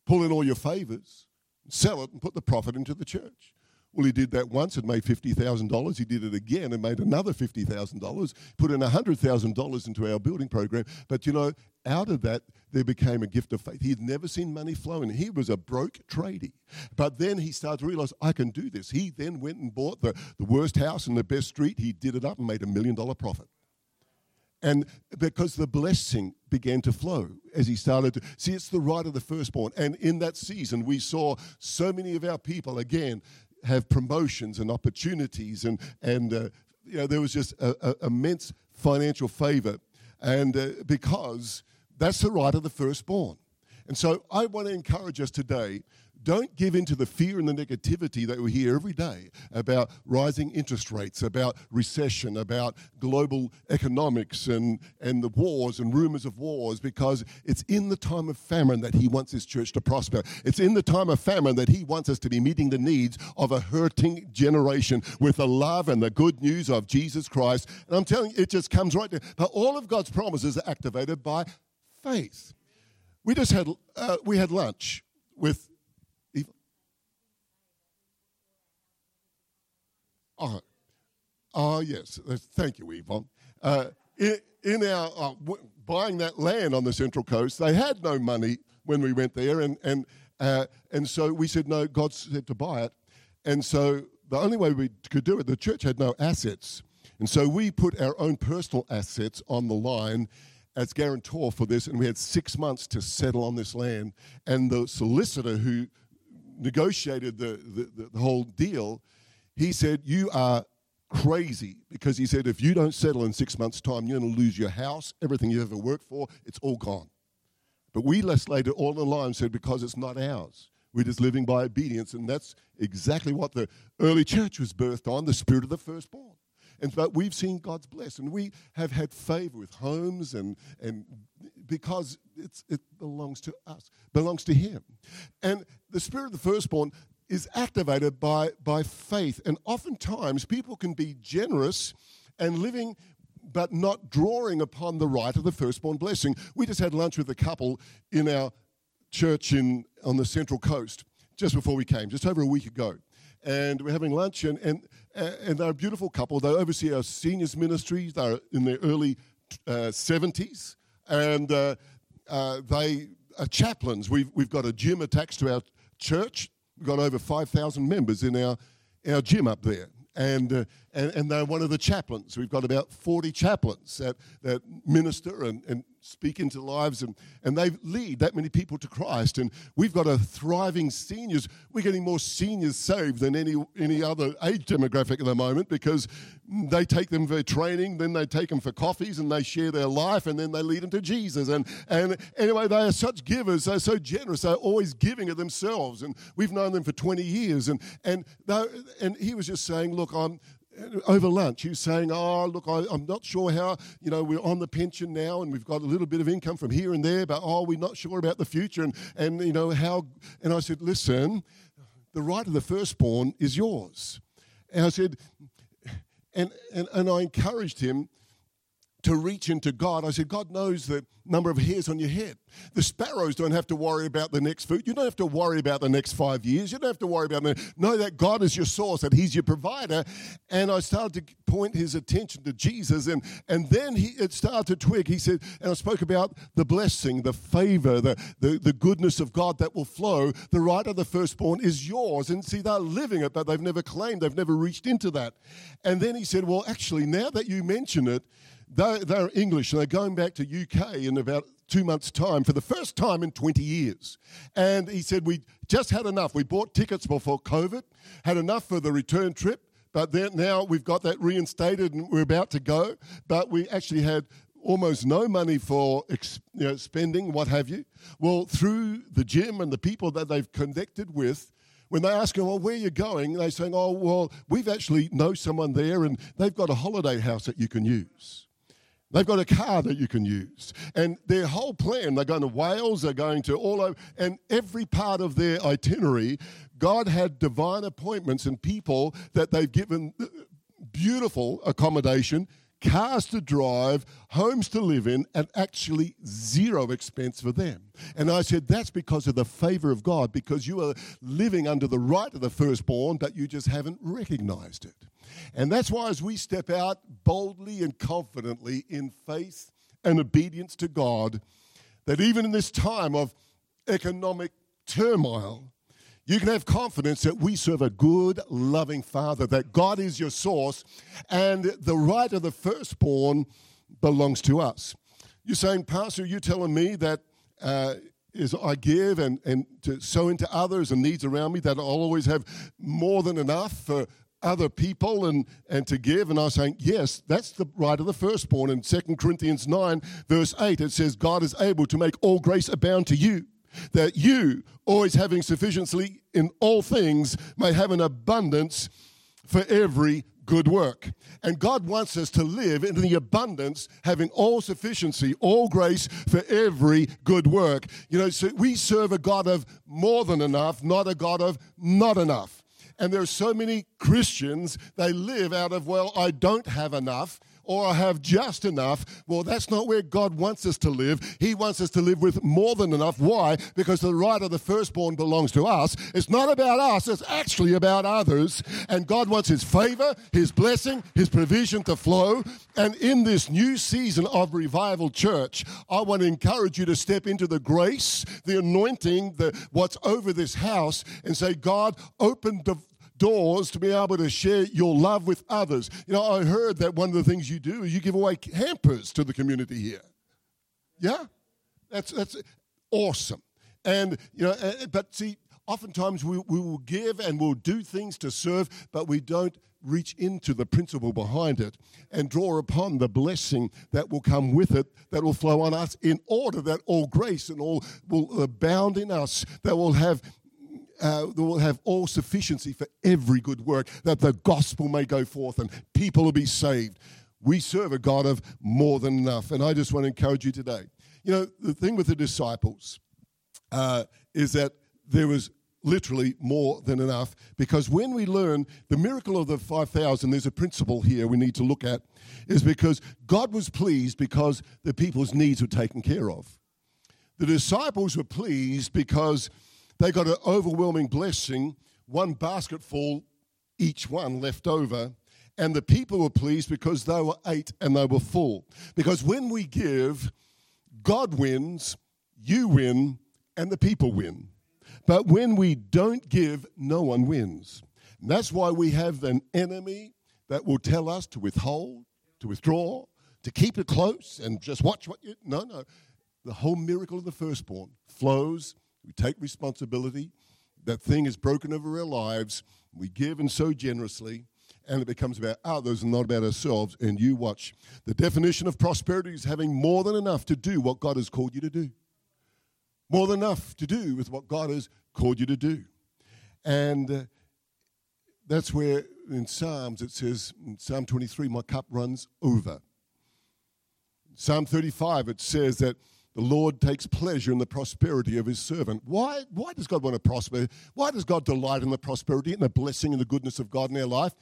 pull in all your favors, sell it, and put the profit into the church. Well, he did that once and made $50,000. He did it again and made another $50,000, put in $100,000 into our building program. But you know, out of that, there became a gift of faith. He had never seen money flowing. He was a broke tradie. But then he started to realize, I can do this. He then went and bought the, the worst house in the best street. He did it up and made a million dollar profit. And because the blessing began to flow as he started to see, it's the right of the firstborn. And in that season, we saw so many of our people, again, have promotions and opportunities, and and uh, you know there was just a, a immense financial favor, and uh, because that's the right of the firstborn. And so I want to encourage us today don't give in to the fear and the negativity that we hear every day about rising interest rates, about recession, about global economics and, and the wars and rumors of wars, because it's in the time of famine that he wants his church to prosper. It's in the time of famine that he wants us to be meeting the needs of a hurting generation with the love and the good news of Jesus Christ. And I'm telling you, it just comes right there. But all of God's promises are activated by faith. We just had uh, we had lunch with. Oh, oh yes, thank you, Yvonne. Uh, in, in, our uh, w- buying that land on the Central Coast, they had no money when we went there, and and uh, and so we said no. God said to buy it, and so the only way we could do it, the church had no assets, and so we put our own personal assets on the line as guarantor for this, and we had six months to settle on this land. And the solicitor who negotiated the, the, the, whole deal, he said, You are crazy because he said, If you don't settle in six months' time, you're going to lose your house, everything you ever worked for, it's all gone. But we it all in line said, Because it's not ours. We're just living by obedience. And that's exactly what the early church was birthed on the spirit of the firstborn. And but we've seen God's blessing. And we have had favor with homes and and because it's it belongs to us, belongs to Him. And the spirit of the firstborn is activated by by faith. And oftentimes people can be generous and living but not drawing upon the right of the firstborn blessing. We just had lunch with a couple in our church in on the Central Coast just before we came, just over a week ago and we're having lunch, and, and, and they're a beautiful couple. They oversee our seniors ministry. They're in their early uh, 70s, and uh, uh, they are chaplains. We've, we've got a gym attached to our church. Got over 5,000 members in our, our gym up there. And, uh, and, and, they're one of the chaplains. We've got about 40 chaplains that, that minister and, and speak into lives and, and they lead that many people to Christ. And we've got a thriving seniors. We're getting more seniors saved than any, any other age demographic at the moment because they take them for training, then they take them for coffees and they share their life and then they lead them to Jesus. And, and anyway, they are such givers. They're so generous. They're always giving of themselves. And we've known them for 20 years. And, and, and he was just saying, look, I'm, over lunch, he was saying, "Oh, look, I, am not sure how. You know, we're on the pension now, and we've got a little bit of income from here and there, but oh, we're not sure about the future, and and you know how." And I said, "Listen, the right of the firstborn is yours." And I said, and and and I encouraged him to reach into God. I said, God knows the number of hairs on your head. The sparrows don't have to worry about the next food. You don't have to worry about the next five years. You don't have to worry about the know that God is your source, that He's your provider. And I started to point his attention to Jesus, and and then he it started to twig. He said, and I spoke about the blessing, the favor, the, the, the goodness of God that will flow. The right of the firstborn is yours. And see, they're living it, but they've never claimed, they've never reached into that. And then he said, Well, actually, now that you mention it, they're, they're English they're going back to UK in about two months' time for the first time in 20 years. And he said, We just had enough. We bought tickets before COVID, had enough for the return trip, but then now we've got that reinstated and we're about to go. But we actually had almost no money for you know, spending, what have you. Well, through the gym and the people that they've connected with, when they ask them, well, where are you going? They're saying, oh, well, we've actually know someone there and they've got a holiday house that you can use. They've got a car that you can use. And their whole plan, they're going to Wales, they're going to all over, and every part of their itinerary, God had divine appointments and people that they've given uh, beautiful accommodation, cars to drive, homes to live in, and actually zero expense for them. And I said, that's because of the favor of God, because you are living under the right of the firstborn, but you just haven't recognized it. And that's why, as we step out boldly and confidently in faith and obedience to God, that even in this time of economic turmoil, you can have confidence that we serve a good, loving Father, that God is your source, and the right of the firstborn belongs to us. You're saying, Pastor, you're telling me that uh, I give and, and to sow into others and needs around me, that I'll always have more than enough for other people and, and to give. And I was saying, yes, that's the right of the firstborn. In 2 Corinthians 9, verse 8, it says, God is able to make all grace abound to you that you, always having sufficiency in all things, may have an abundance for every good work. And God wants us to live in the abundance, having all sufficiency, all grace for every good work. You know, so we serve a God of more than enough, not a God of not enough. And there are so many Christians, they live out of, well, I don't have enough or I have just enough. Well, that's not where God wants us to live. He wants us to live with more than enough. Why? Because the right of the firstborn belongs to us. It's not about us, it's actually about others. And God wants His favor, His blessing, His provision to flow. And in this new season of revival church, I want to encourage you to step into the grace, the anointing, the what's over this house, and say, God, open the doors to be able to share your love with others. You know, I heard that one of the things you do is you give away hampers to the community here. Yeah? That's, that's awesome. And, you know, eh, eh, but see, oftentimes we, we will give and we'll do things to serve, but we don't reach into the principle behind it and draw upon the blessing that will come with it, that will flow on us, in order that all grace and all will abound in us, that will have uh, will have all sufficiency for every good work, that the gospel may go forth and people will be saved. We serve a God of more than enough. And I just want to encourage you today. You know, the thing with the disciples uh, is that there was literally more than enough because when we learn the miracle of the 5,000, there's a principle here we need to look at, is because God was pleased because the people's needs were taken care of. The disciples were pleased because they got an overwhelming blessing, one basketful each one left over. And the people were pleased because they were ate and they were full. Because when we give, God wins, you win, and the people win. But when we don't give, no one wins. And that's why we have an enemy that will tell us to withhold, to withdraw, to keep it close and just watch what you. No, no. The whole miracle of the firstborn flows we take responsibility. That thing is broken over our lives. We give and so generously, and it becomes about others and not about ourselves. And you watch. The definition of prosperity is having more than enough to do what God has called you to do. More than enough to do with what God has called you to do. And uh, that's where in Psalms it says, in Psalm 23, my cup runs over. Psalm 35, it says that the Lord takes pleasure in the prosperity of his servant. Why, why does God want to prosper? Why does God delight in the prosperity and the blessing and the goodness of God in our life?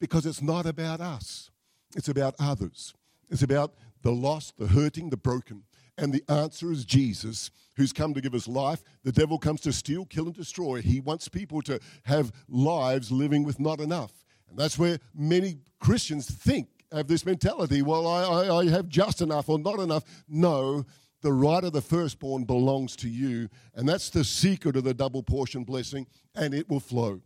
Because it's not about us, it's about others. It's about the lost, the hurting, the broken. And the answer is Jesus, who's come to give us life. The devil comes to steal, kill, and destroy. He wants people to have lives living with not enough. And that's where many Christians think, have this mentality well, I, I, I have just enough or not enough. No, the right of the firstborn belongs to you. And that's the secret of the double portion blessing, and it will flow.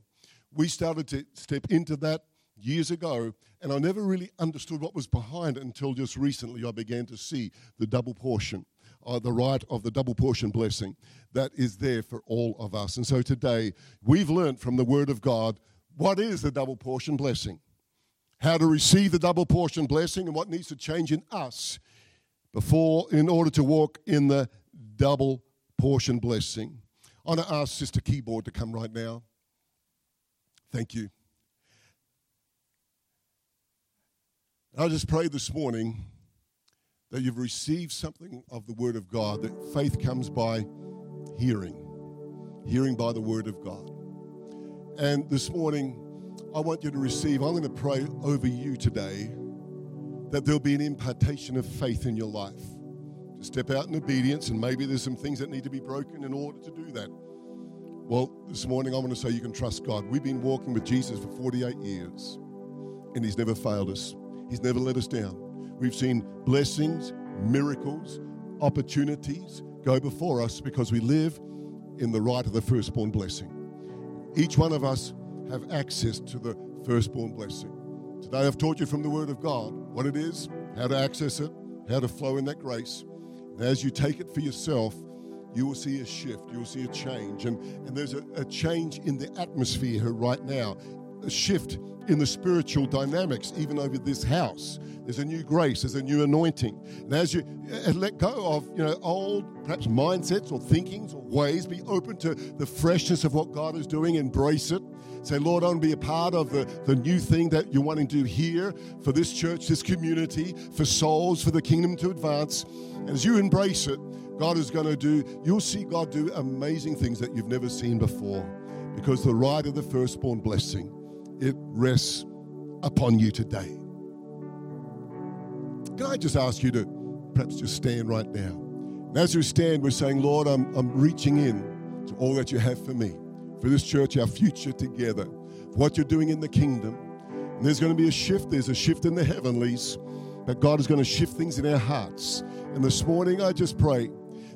We started to step into that years ago, and I never really understood what was behind it until just recently I began to see the double portion, uh, the right of the double portion blessing that is there for all of us. And so today, we've learned from the Word of God what is the double portion blessing, how to receive the double portion blessing, and what needs to change in us before in order to walk in the double portion blessing. I want to ask Sister Keyboard to come right now. Thank you. I just pray this morning that you've received something of the Word of God, that faith comes by hearing, hearing by the Word of God. And this morning, I want you to receive, I'm going to pray over you today that there'll be an impartation of faith in your life. To step out in obedience, and maybe there's some things that need to be broken in order to do that. Well, this morning I want to say you can trust God. We've been walking with Jesus for 48 years, and He's never failed us, He's never let us down. We've seen blessings, miracles, opportunities go before us because we live in the right of the firstborn blessing. Each one of us have access to the firstborn blessing. Today I've taught you from the Word of God what it is, how to access it, how to flow in that grace. And as you take it for yourself, you will see a shift, you will see a change. And, and there's a, a change in the atmosphere here right now, a shift in the spiritual dynamics, even over this house. There's a new grace, there's a new anointing. And as you let go of you know old perhaps mindsets or thinkings or ways, be open to the freshness of what God is doing, embrace it. Say, Lord, I want to be a part of the, the new thing that you're wanting to do here for this church, this community, for souls, for the kingdom to advance. And as you embrace it, God is going to do, you'll see God do amazing things that you've never seen before. Because the right of the firstborn blessing, it rests upon you today. Can I just ask you to perhaps just stand right now? And as you stand, we're saying, Lord, I'm, I'm reaching in to all that you have for me, for this church, our future together, for what you're doing in the kingdom. And there's going to be a shift, there's a shift in the heavenlies, that God is going to shift things in our hearts. And this morning, I just pray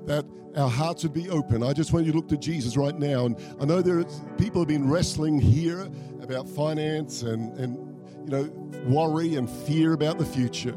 that our hearts would be open. I just want you to look to Jesus right now. And I know there are people have been wrestling here about finance and, and you know, worry and fear about the future.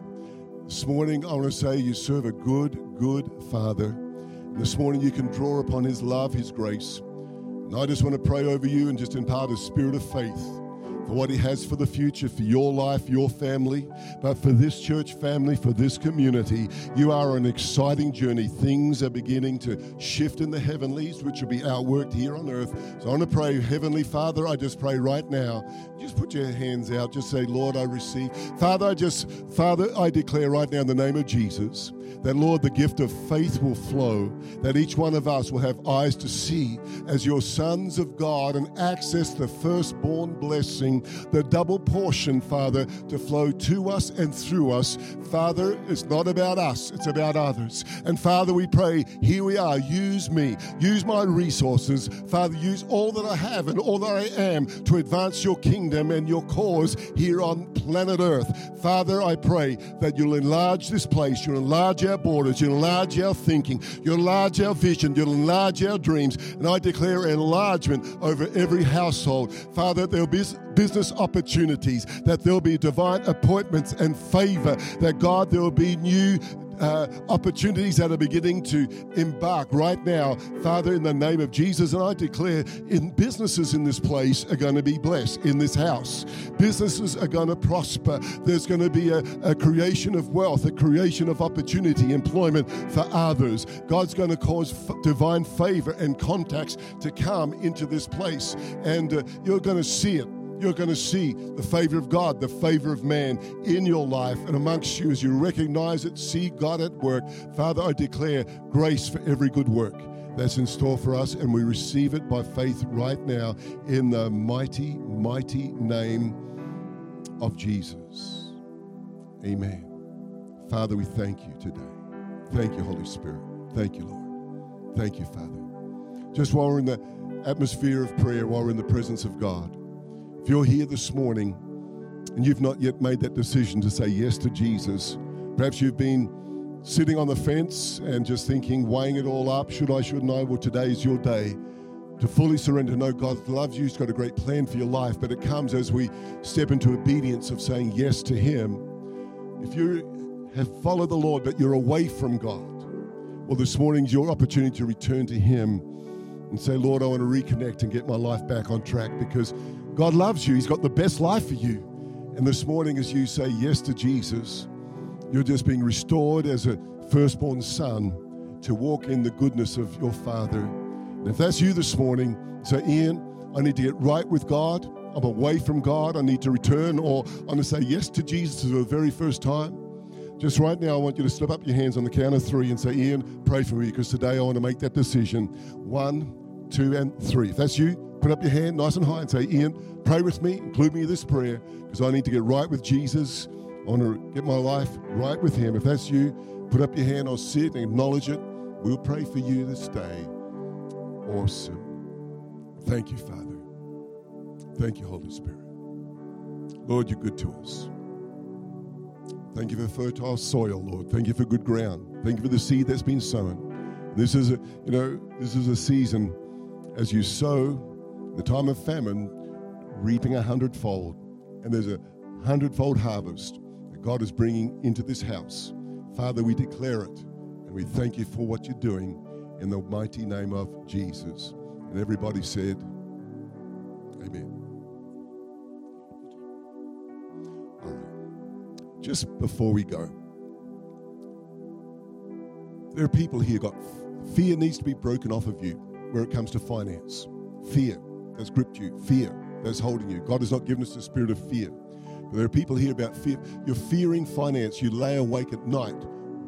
This morning, I want to say you serve a good, good Father. And this morning, you can draw upon His love, His grace. And I just want to pray over you and just impart a spirit of faith for what He has for the future, for your life, your family, but for this church family, for this community. You are on an exciting journey. Things are beginning to shift in the heavenlies, which will be outworked here on earth. So I want to pray, Heavenly Father, I just pray right now. Just put your hands out. Just say, Lord, I receive. Father, I just, Father, I declare right now in the name of Jesus that, Lord, the gift of faith will flow, that each one of us will have eyes to see as your sons of God and access the firstborn blessing, the double portion, Father, to flow to us and through us. Father, it's not about us, it's about others. And Father, we pray, here we are, use me, use my resources. Father, use all that I have and all that I am to advance your kingdom and your cause here on planet Earth. Father, I pray that you'll enlarge this place, you'll enlarge our borders, you'll enlarge our thinking, you'll enlarge our vision, you'll enlarge our dreams. And I declare enlargement over every household. Father, there'll be business opportunities, that there'll be divine appointments and favor, that God, there will be new uh, opportunities that are beginning to embark right now, Father, in the name of Jesus. And I declare in businesses in this place are going to be blessed in this house. Businesses are going to prosper. There's going to be a, a creation of wealth, a creation of opportunity, employment for others. God's going to cause f- divine favor and contacts to come into this place. And uh, you're going to see it you're going to see the favor of God, the favor of man in your life and amongst you as you recognize it, see God at work. Father, I declare grace for every good work that's in store for us, and we receive it by faith right now in the mighty, mighty name of Jesus. Amen. Father, we thank you today. Thank you, Holy Spirit. Thank you, Lord. Thank you, Father. Just while we're in the atmosphere of prayer, while we're in the presence of God, if you're here this morning and you've not yet made that decision to say yes to Jesus, perhaps you've been sitting on the fence and just thinking, weighing it all up, should I, shouldn't I? Well, today is your day to fully surrender. Know God loves you, He's got a great plan for your life, but it comes as we step into obedience of saying yes to Him. If you have followed the Lord, but you're away from God, well, this morning's your opportunity to return to Him and say, Lord, I want to reconnect and get my life back on track because God loves you. He's got the best life for you. And this morning, as you say yes to Jesus, you're just being restored as a firstborn son to walk in the goodness of your Father. And if that's you this morning, say, Ian, I need to get right with God. I'm away from God. I need to return, or I want to say yes to Jesus for the very first time. Just right now, I want you to slip up your hands on the count of three and say, Ian, pray for me because today I want to make that decision. One, two, and three. If that's you, Put up your hand nice and high and say, Ian, pray with me, include me in this prayer, because I need to get right with Jesus. I want to get my life right with Him. If that's you, put up your hand, I'll see it and acknowledge it. We'll pray for you this day. Awesome. Thank you, Father. Thank you, Holy Spirit. Lord, you're good to us. Thank you for fertile soil, Lord. Thank you for good ground. Thank you for the seed that's been sown. This is a, you know, this is a season as you sow in the time of famine, reaping a hundredfold. And there's a hundredfold harvest that God is bringing into this house. Father, we declare it and we thank you for what you're doing in the mighty name of Jesus. And everybody said, Amen. just before we go, there are people here got fear needs to be broken off of you where it comes to finance. Fear that's gripped you, fear that's holding you. God has not given us the spirit of fear. But there are people here about fear. You're fearing finance. You lay awake at night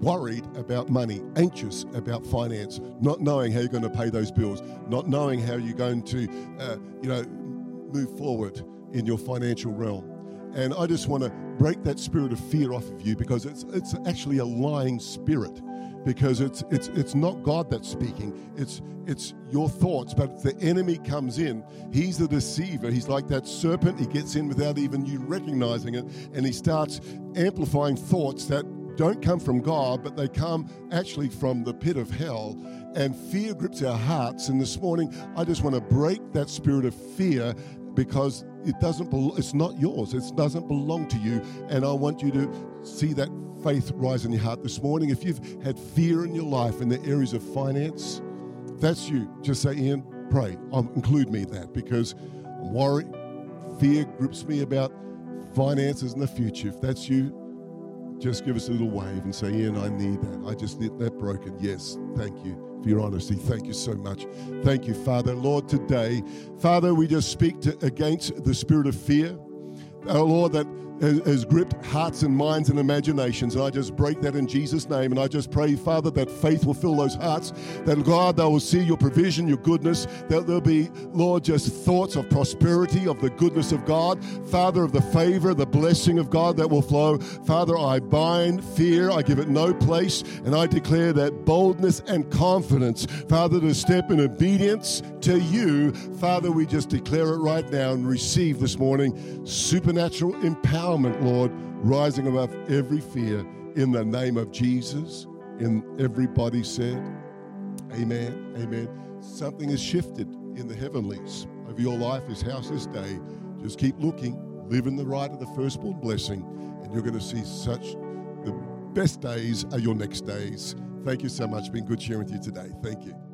worried about money, anxious about finance, not knowing how you're going to pay those bills, not knowing how you're going to, uh, you know, move forward in your financial realm. And I just want to break that spirit of fear off of you because it's it's actually a lying spirit. Because it's it's it's not God that's speaking. It's it's your thoughts, but the enemy comes in. He's the deceiver. He's like that serpent. He gets in without even you recognizing it, and he starts amplifying thoughts that don't come from God, but they come actually from the pit of hell. And fear grips our hearts. And this morning, I just want to break that spirit of fear because it doesn't belo- it's not yours it doesn't belong to you and i want you to see that faith rise in your heart this morning if you've had fear in your life in the areas of finance that's you just say ian pray I'll include me in that because i'm worried fear grips me about finances in the future if that's you just give us a little wave and say, Ian, I need that. I just need that broken. Yes, thank you for your honesty. Thank you so much. Thank you, Father. Lord, today, Father, we just speak to, against the spirit of fear. Oh, Lord, that has, gripped hearts and minds and imaginations. And I just break that in Jesus' name. And I just pray, Father, that faith will fill those hearts, that God, they will see your provision, your goodness, that there'll be, Lord, just thoughts of prosperity, of the goodness of God, Father, of the favor, the blessing of God that will flow. Father, I bind fear, I give it no place, and I declare that boldness and confidence, Father, to step in obedience to you. Father, we just declare it right now and receive this morning supernatural empowerment, Lord, rising above every fear in the name of Jesus. And everybody said, Amen. Amen. Something has shifted in the heavenlies over your life, this house, this day. Just keep looking, live in the right of the firstborn blessing, and you're going to see such the best days are your next days. Thank you so much. Been good sharing with you today. Thank you.